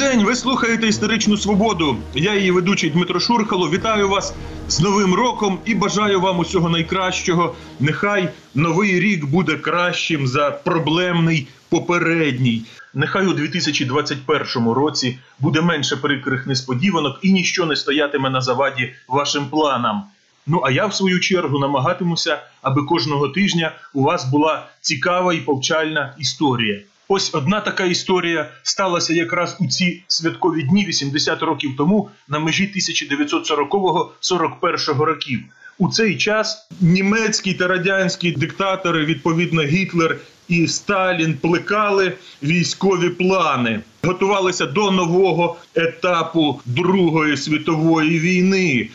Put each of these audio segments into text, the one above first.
день. Ви слухаєте історичну свободу. Я її ведучий Дмитро Шурхало. Вітаю вас з Новим роком і бажаю вам усього найкращого. Нехай новий рік буде кращим за проблемний попередній. Нехай у 2021 році буде менше прикрих несподіванок і ніщо не стоятиме на заваді вашим планам. Ну а я в свою чергу намагатимуся, аби кожного тижня у вас була цікава і повчальна історія. Ось одна така історія сталася якраз у ці святкові дні 80 років тому на межі 1940-41 років. У цей час німецькі та радянські диктатори, відповідно Гітлер і Сталін, плекали військові плани, готувалися до нового етапу Другої світової війни.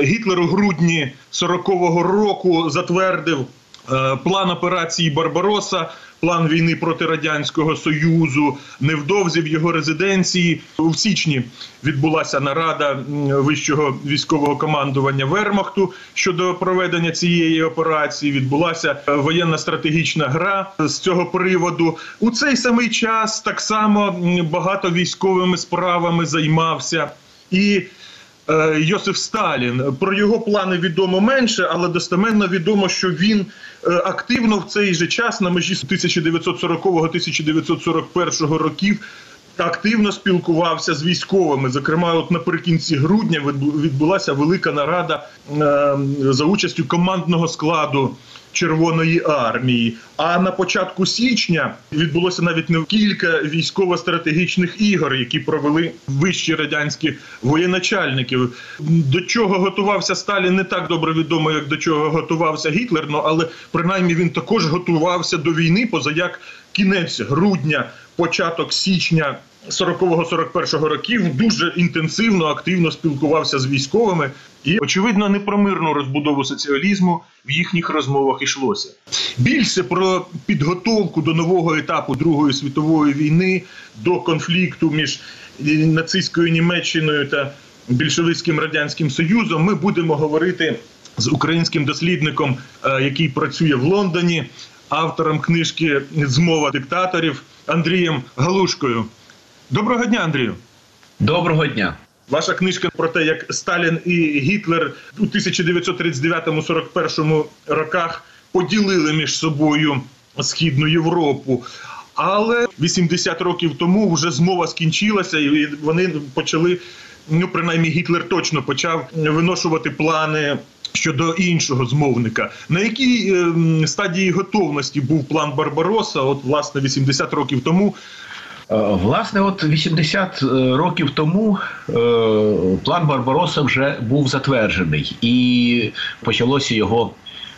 Гітлер у грудні 40-го року затвердив е, план операції Барбароса, план війни проти радянського союзу. Невдовзі в його резиденції у січні відбулася нарада вищого військового командування Вермахту щодо проведення цієї операції. Відбулася е, воєнна стратегічна гра з цього приводу. У цей самий час так само багато військовими справами займався і. Е, Йосиф Сталін. Про його плани відомо менше, але достеменно відомо, що він е, активно в цей же час на межі 1940-1941 років. Активно спілкувався з військовими. Зокрема, от наприкінці грудня відбулася велика нарада е, за участю командного складу Червоної армії. А на початку січня відбулося навіть не кілька військово-стратегічних ігор, які провели вищі радянські воєначальники. До чого готувався Сталін, не так добре відомо, як до чого готувався Гітлер. Ну але принаймні він також готувався до війни, поза як кінець грудня, початок січня. 40-41 років дуже інтенсивно, активно спілкувався з військовими, і очевидно, не про мирну розбудову соціалізму в їхніх розмовах йшлося. Більше про підготовку до нового етапу Другої світової війни, до конфлікту між нацистською Німеччиною та більшовицьким радянським союзом. Ми будемо говорити з українським дослідником, е, який працює в Лондоні, автором книжки Змова диктаторів Андрієм Галушкою. Доброго дня, Андрію. Доброго дня. Ваша книжка про те, як Сталін і Гітлер у 1939-41 роках поділили між собою Східну Європу. Але 80 років тому вже змова скінчилася, і вони почали. Ну, принаймні, Гітлер точно почав виношувати плани щодо іншого змовника. На якій ем, стадії готовності був план Барбароса? От, власне, 80 років тому Е, Власне, от 80 років тому е, план Барбароса вже був затверджений, і почалося його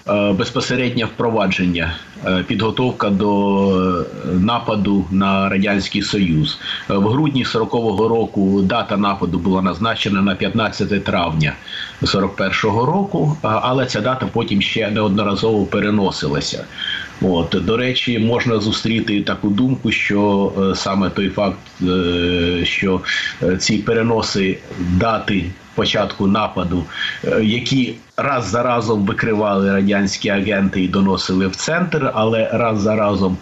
е, безпосереднє впровадження, е, підготовка до нападу на радянський союз. Е, В грудні 40-го року дата нападу була назначена на 15 травня 41-го року, але ця дата потім ще неодноразово переносилася. От до речі, можна зустріти таку думку, що е, саме той факт, е, що е, ці переноси дати початку нападу, які раз за разом викривали радянські агенти і доносили в центр, але раз за разом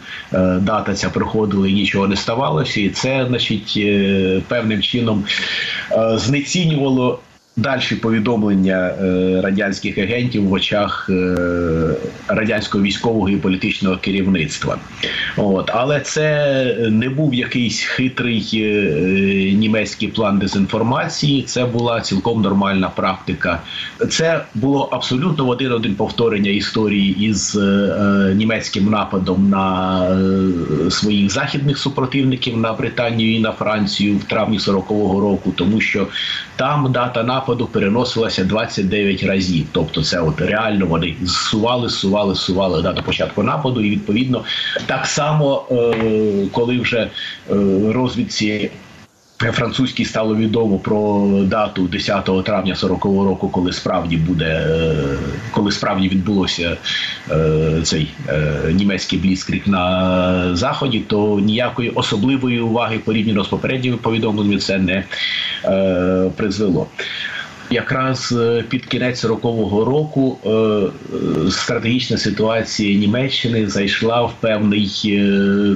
дата ця проходила і нічого не ставалося, і це, значить, певним чином знецінювало Дальші повідомлення е, радянських агентів в очах е, радянського військового і політичного керівництва. От. Але це не був якийсь хитрий е, німецький план дезінформації, це була цілком нормальна практика. Це було абсолютно в один-один повторення історії із німецьким нападом на своїх західних супротивників на Британію і на Францію в травні 40-го року, тому що там дата нападу переносилася 29 разів. Тобто, це от реально вони зсували, зсували, зсували дату початку нападу, і відповідно так само, е, коли вже е, розвідці. Французькій стало відомо про дату 10 травня 40-го року, коли справді буде, е, коли справді відбулося е, цей німецький бліцкрик на заході, то ніякої особливої уваги порівняно з попередніми повідомленнями це не призвело. Якраз е, під кінець 40-го року е, стратегічна ситуація Німеччини зайшла в певний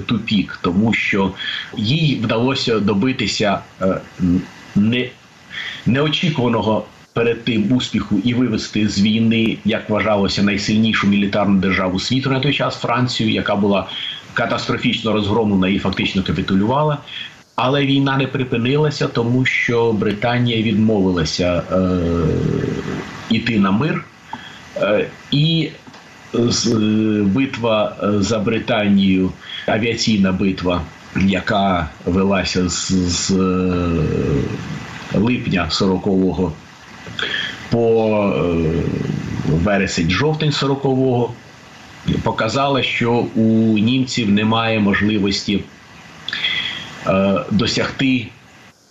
тупік, тому що їй вдалося добитися не неочікуваного перед тим успіху і вивести з війни, як вважалося, найсильнішу мілітарну державу світу на той час Францію, яка була катастрофічно розгромлена і фактично капітулювала. Але війна не припинилася, тому що Британія відмовилася е, на мир, е, і з, е, битва за Британію, авіаційна битва, яка велася з, з е, липня 40-го по е, вересень-жовтень 40-го, показала, що у німців немає можливості е, досягти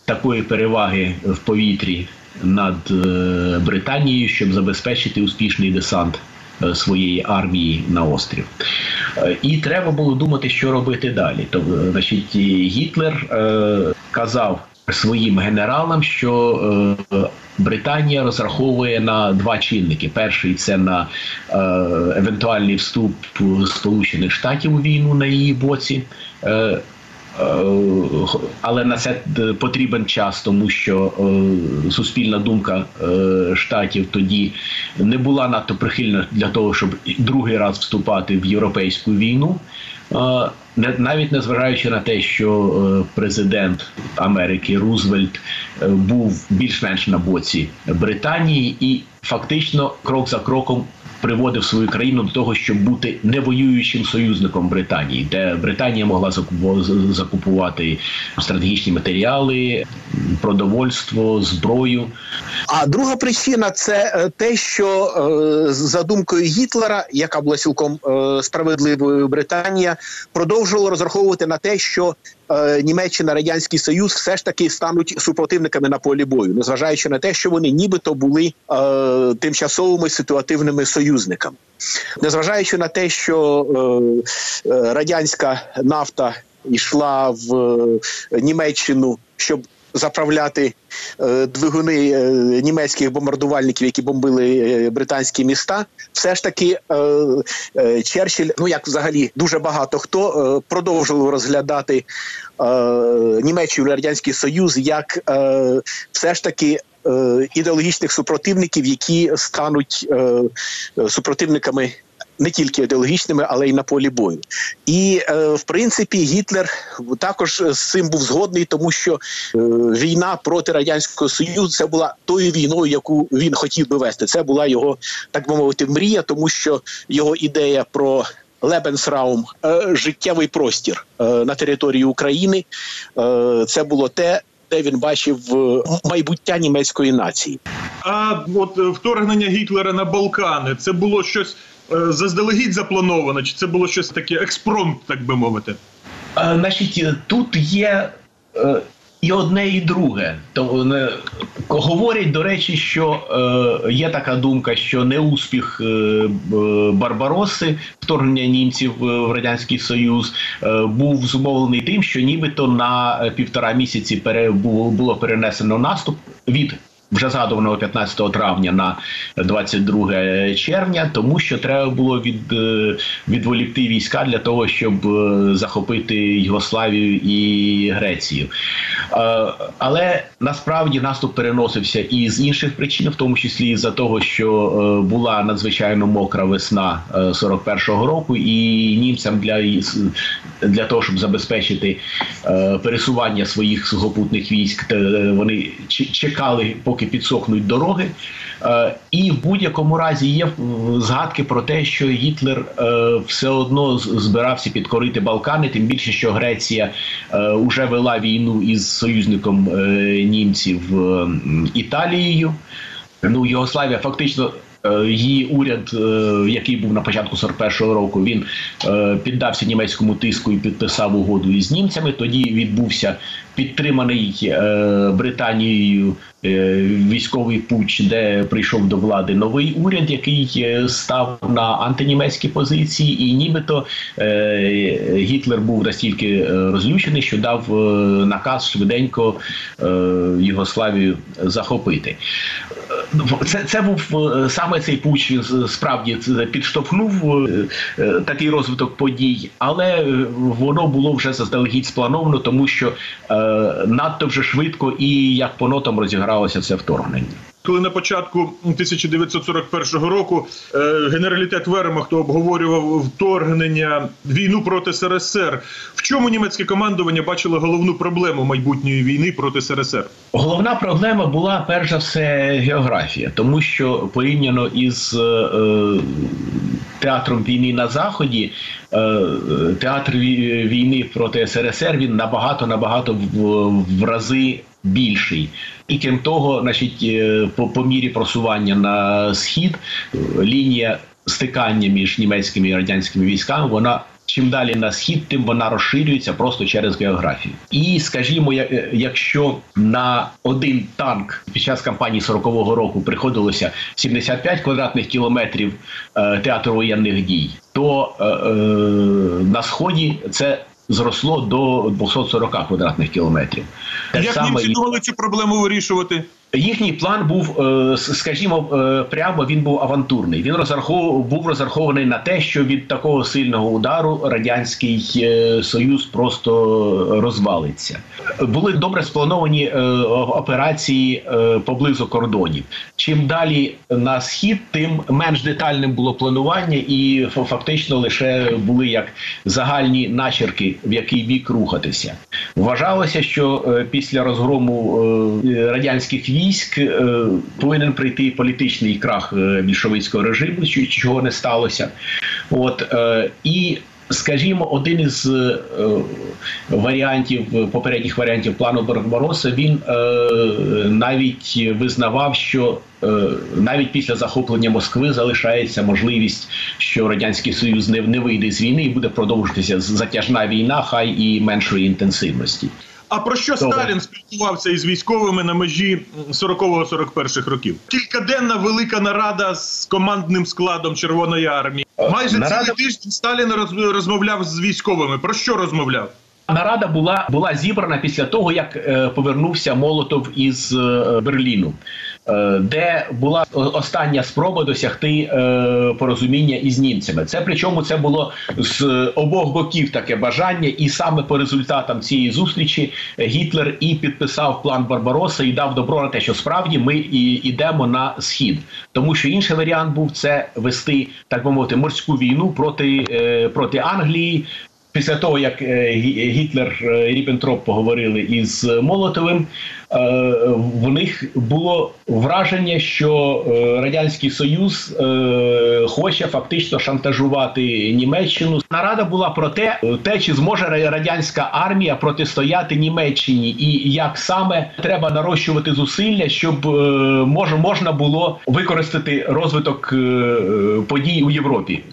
такої переваги в повітрі над е, Британією, щоб забезпечити успішний десант е, своєї армії на острів. Е, і треба було думати, що робити далі. Тобто, значить, Гітлер е, казав своїм генералам, що е, Британія розраховує на два чинники: перший це на е, евентуальний вступ Сполучених Штатів у війну на її боці. Е, е але на це потрібен час, тому що е, суспільна думка е, штатів тоді не була надто прихильна для того, щоб другий раз вступати в європейську війну. Навіть незважаючи на те, що е, президент Америки Рузвельт е, був більш-менш на боці Британії, і фактично крок за кроком приводив свою країну до того, щоб бути невоюючим союзником Британії, де Британія могла закупувати стратегічні матеріали, продовольство, зброю. А друга причина це е, те, що е, за думкою Гітлера, яка була цілком е, справедливою Британія, продовжувала розраховувати на те, що Німеччина радянський союз все ж таки стануть супротивниками на полі бою, незважаючи на те, що вони нібито були тимчасовими ситуативними союзниками, незважаючи на те, що радянська нафта йшла в Німеччину, щоб заправляти е, двигуни е, німецьких бомбардувальників, які бомбили е, британські міста, все ж таки Черчилль, ну як взагалі дуже багато хто продовжував розглядати Німеччину радянський союз як все ж таки. Ідеологічних супротивників, які стануть е, супротивниками не тільки ідеологічними, але й на полі бою. І е, в принципі Гітлер також з цим був згодний, тому що е, війна проти радянського союзу це була тою війною, яку він хотів би вести. Це була його так би мовити мрія, тому що його ідея про Лебенсраум, життєвий простір е, на території України. Е, це було те, де він бачив майбуття німецької нації. А от вторгнення Гітлера на Балкани це було щось Е, заздалегідь заплановано, чи це було щось таке експромт, так би мовити? А, Значить, тут є. Е, і одне, і друге. То не говорять до речі, що е, є така думка, що неуспіх е, Барбароси, вторгнення німців в радянський союз, е, був зумовлений тим, що нібито на півтора місяці пере, було перенесено наступ від вже згадуваного 15 травня на 22 червня, тому що треба було від е, відволікти війська для того, щоб е, захопити Югославію і Грецію. Е, але насправді наступ переносився і з інших причин, в тому числі з за того, що була надзвичайно мокра весна 41-го року, і німцям для для того, щоб забезпечити пересування своїх сухопутних військ, вони чекали, поки поки підсохнуть дороги. Е, і в будь-якому разі є згадки про те, що Гітлер е, все одно збирався підкорити Балкани, тим більше, що Греція вже е, вела війну із союзником німців Італією. Ну, Йогославія фактично. Її уряд, який був на початку 41-го року, він піддався німецькому тиску і підписав угоду із німцями. Тоді відбувся підтриманий Британією Е, військовий путч, де прийшов до влади новий уряд, який е, став на антинімецькі позиції, і нібито е, Гітлер був настільки розлючений, що дав наказ швиденько Югославію захопити. Це це був е, саме цей пуч справді підштовхнув е, е, такий розвиток подій, але воно було вже заздалегідь сплановано, тому що надто вже швидко і як по нотам розігралося це вторгнення. Коли на початку 1941 року е, генералітет Вермахту обговорював вторгнення війну проти СРСР, в чому німецьке командування бачило головну проблему майбутньої війни проти СРСР? Головна проблема була перш за все географія, тому що порівняно із е, театром війни на заході, е, театр війни проти СРСР він набагато набагато в, в рази більший. І крім того, значить, е, по, по мірі просування на схід лінія стикання між німецькими і радянськими військами вона. Чим далі на схід, тим вона розширюється просто через географію. І скажімо, е, якщо на один танк під час кампанії 40-го року приходилося 75 квадратних кілометрів е, театру воєнних дій, то е, на сході це зросло до 240 квадратних кілометрів. Як Як німці думали цю проблему вирішувати? Їхній план був, е, скажімо, е, прямо він був авантурний. Він розрахов був розрахований на те, що від такого сильного удару радянський е, союз просто розвалиться. Були добре сплановані операції поблизу кордонів. Чим далі на схід, тим менш детальним було планування, і фактично лише були як загальні начерки, в який бік рухатися. Вважалося, що після розгрому радянських військ військ е, повинен прийти політичний крах е, більшовицького режиму, чого не сталося. От е, і Скажімо, один із е, варіантів попередніх варіантів плану Барбароса, він е, навіть визнавав, що е, навіть після захоплення Москви залишається можливість, що радянський союз не, не вийде з війни і буде продовжуватися затяжна війна, хай і меншої інтенсивності. А про що Добре. Сталін спілкувався із військовими на межі 40-41 років? Кількаденна велика нарада з командним складом Червоної армії. Майже нарада... цілий тиждень Сталін розмовляв з військовими. Про що розмовляв? Нарада була була зібрана після того, як е, повернувся Молотов із е, Берліну. Е, де була остання спроба досягти е, порозуміння із німцями. Це причому це було з обох боків таке бажання, і саме по результатам цієї зустрічі Гітлер і підписав план Барбароса і дав добро на те, що справді ми і йдемо на схід, тому що інший варіант був це вести так би мовити морську війну проти, е, проти Англії. Після того як Гітлер і Ріббентроп поговорили із Молотовим, в них було враження, що е, радянський союз е, хоче фактично шантажувати Німеччину. Нарада була про те, те чи зможе радянська армія протистояти Німеччині, і як саме треба нарощувати зусилля, щоб може можна було використати розвиток подій у Європі,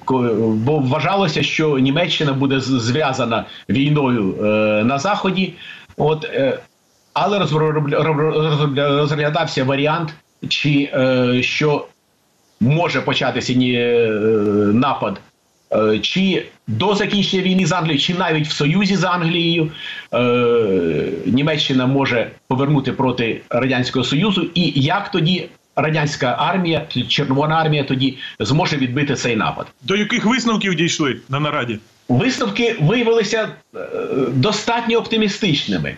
бо вважалося, що Німеччина буде зв'язана війною на заході. От але розглядався варіант, чи е, що може початися е, напад. Е, чи до закінчення війни з Англією, чи навіть в союзі з Англією е, Німеччина може повернути проти радянського союзу, і як тоді радянська армія, Червона армія тоді зможе відбити цей напад? До яких висновків дійшли на нараді? Висновки виявилися достатньо оптимістичними.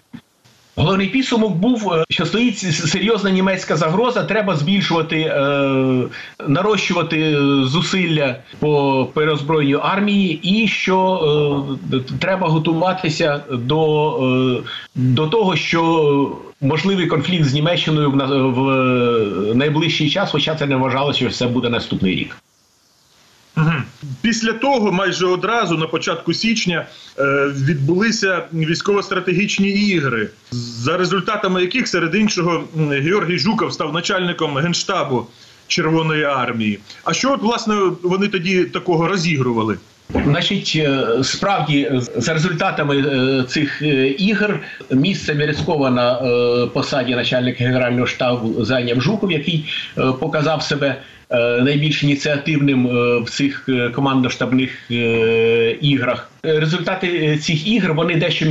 Головний підсумок був, е, що стоїть серйозна німецька загроза. Треба збільшувати, е, нарощувати зусилля по перезброєнню армії, і що е, треба готуватися до, е, до того, що можливий конфлікт з Німеччиною в, в найближчий час, хоча це не вважалося, що це буде наступний рік. Після того, майже одразу, на початку січня, е, відбулися військово-стратегічні ігри, за результатами яких серед іншого Георгій Жуков став начальником генштабу Червоної армії. А що от власне вони тоді такого розігрували? Значить, е, справді за результатами е, цих ігор місце Мерецькова на посаді начальника генерального штабу зайняв Жуков, який показав себе найбільш ініціативним е, в цих е, командно-штабних е, іграх. Е, Результати е, цих ігр вони дещо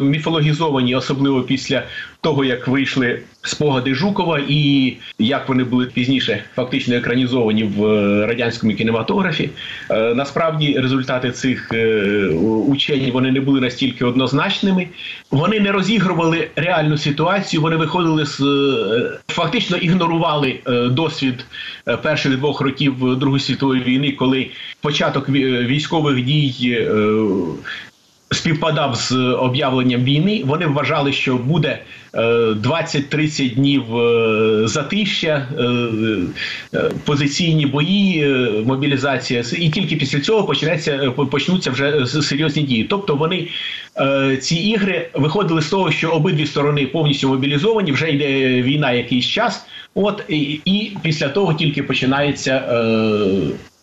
міфологізовані, особливо після того, як вийшли спогади Жукова, і як вони були пізніше фактично екранізовані в е, радянському кінематографі. Е, Насправді результати цих е, учень вони не були настільки однозначними. Вони не розігрували реальну ситуацію. Вони виходили з е, фактично ігнорували е, досвід е, перших двох років Другої світової війни, коли початок військових дій. Е, Співпадав з об'явленням війни. Вони вважали, що буде е, 20-30 днів е, затища, е, е, позиційні бої, е, мобілізація, і тільки після цього почнеться е, почнуться вже серйозні дії. Тобто вони е, ці ігри виходили з того, що обидві сторони повністю мобілізовані, вже йде війна якийсь час. От і, і після того тільки починається е,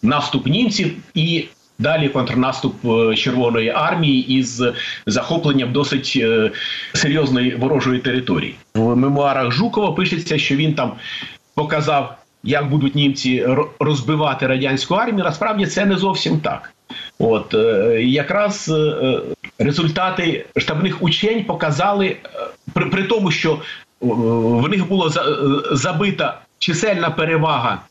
наступ німців і. Далі контрнаступ е, Червоної армії із захопленням досить е, серйозної ворожої території. В мемуарах Жукова пишеться, що він там показав, як будуть німці розбивати радянську армію. Насправді це не зовсім так. От е, якраз результати штабних учень показали при, при тому, що в них е, забита чисельна перевага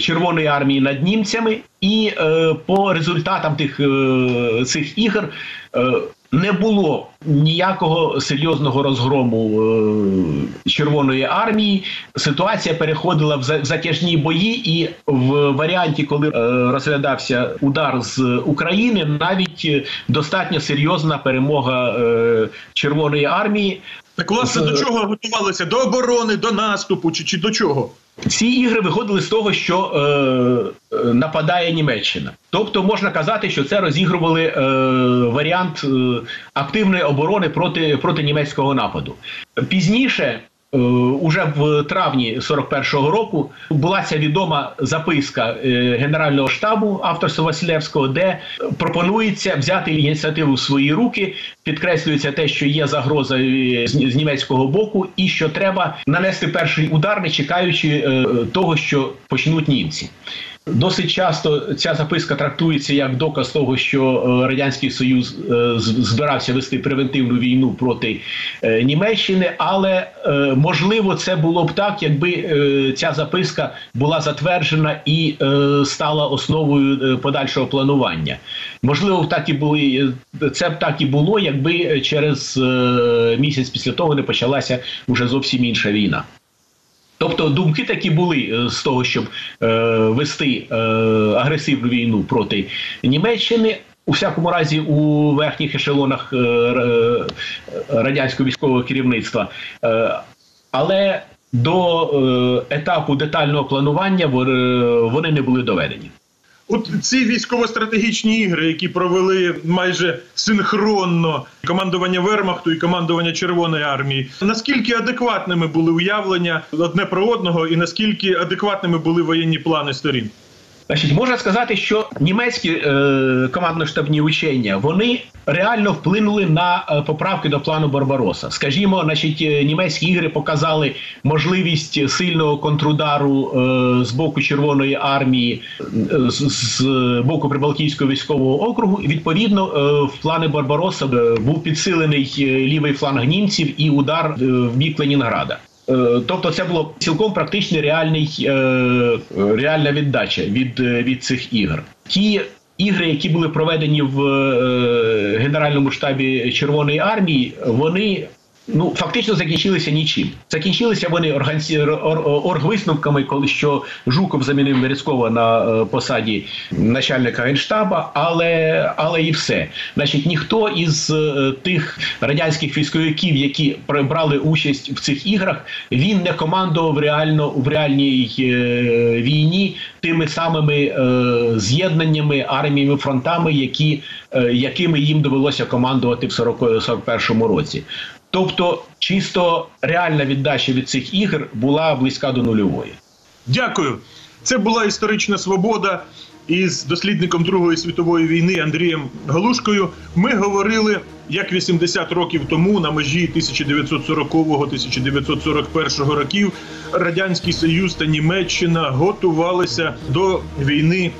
Червоної армії над німцями, і е, по результатам тих е, цих ігор е, не було ніякого серйозного розгрому е, Червоної армії. Ситуація переходила в за- в затяжні бої, і в варіанті, коли е, розглядався удар з України, навіть е, достатньо серйозна перемога е, Червоної армії. Так, власне, З- до чого готувалися? До оборони, до наступу, чи, чи до чого? Ці ігри виходили з того, що е, е, нападає Німеччина. Тобто можна казати, що це розігрували е, варіант е, активної оборони проти, проти німецького нападу. Пізніше. е, Уже в травні 41-го року була ця відома записка е, Генерального штабу авторства Василевського, де пропонується взяти ініціативу в свої руки. Підкреслюється те, що є загроза е, з німецького боку, і що треба нанести перший удар, не чекаючи е, того, що почнуть німці. Досить часто ця записка трактується як доказ того, що е, радянський союз збирався вести превентивну війну проти Німеччини, але можливо це було б так, якби ця записка була затверджена і стала основою подальшого планування. Можливо, так і були це б так і було, якби через е, місяць після того не почалася вже зовсім інша війна. Тобто думки такі були е, з того, щоб е, вести е, агресивну війну проти Німеччини. У всякому разі, у верхніх ешелонах е, радянського військового керівництва. Але до етапу детального планування вони не були доведені. От ці військово-стратегічні ігри, які провели майже синхронно командування Вермахту і командування Червоної армії, наскільки адекватними були уявлення одне про одного, і наскільки адекватними були воєнні плани сторін? Значить, можна сказати, що німецькі е, командно-штабні учення вони реально вплинули на е, поправки до плану Барбароса. Скажімо, значить, е, німецькі ігри показали можливість сильного контрудару е, з боку Червоної армії, е, з, з боку Прибалтійського військового округу. Відповідно, е, в плани Барбароса е, був підсилений е, лівий фланг німців і удар в бік Ленінграда. Е, Тобто це було цілком практичний реальний е, реальна віддача від, е, від цих ігор. Ті ігри, які були проведені в Генеральному штабі Червоної армії, вони ну фактично закінчилися нічим. Закінчилися вони органці- ор- ор- оргвисновками, коли що Жуков замінив Мерецького на е, посаді начальника генштаба, але, але і все. Значить, ніхто із е, тих радянських військовиків, які при- брали участь в цих іграх, він не командував реально в реальній е, війні тими самими е, з'єднаннями, арміями, фронтами, які, е, якими їм довелося командувати в 40 41-му році. Тобто, чисто реальна віддача від цих ігр була близька до нульової. Дякую. Це була історична свобода із дослідником Другої світової війни Андрієм Галушкою. Ми говорили як 80 років тому, на межі 1940-1941 років, радянський Союз та Німеччина готувалися до війни.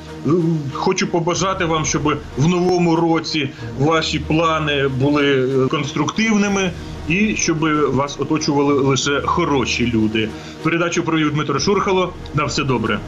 Хочу побажати вам, щоб в новому році ваші плани були конструктивними і щоб вас оточували лише хороші люди. Передачу провів Дмитро Шурхало. На все добре.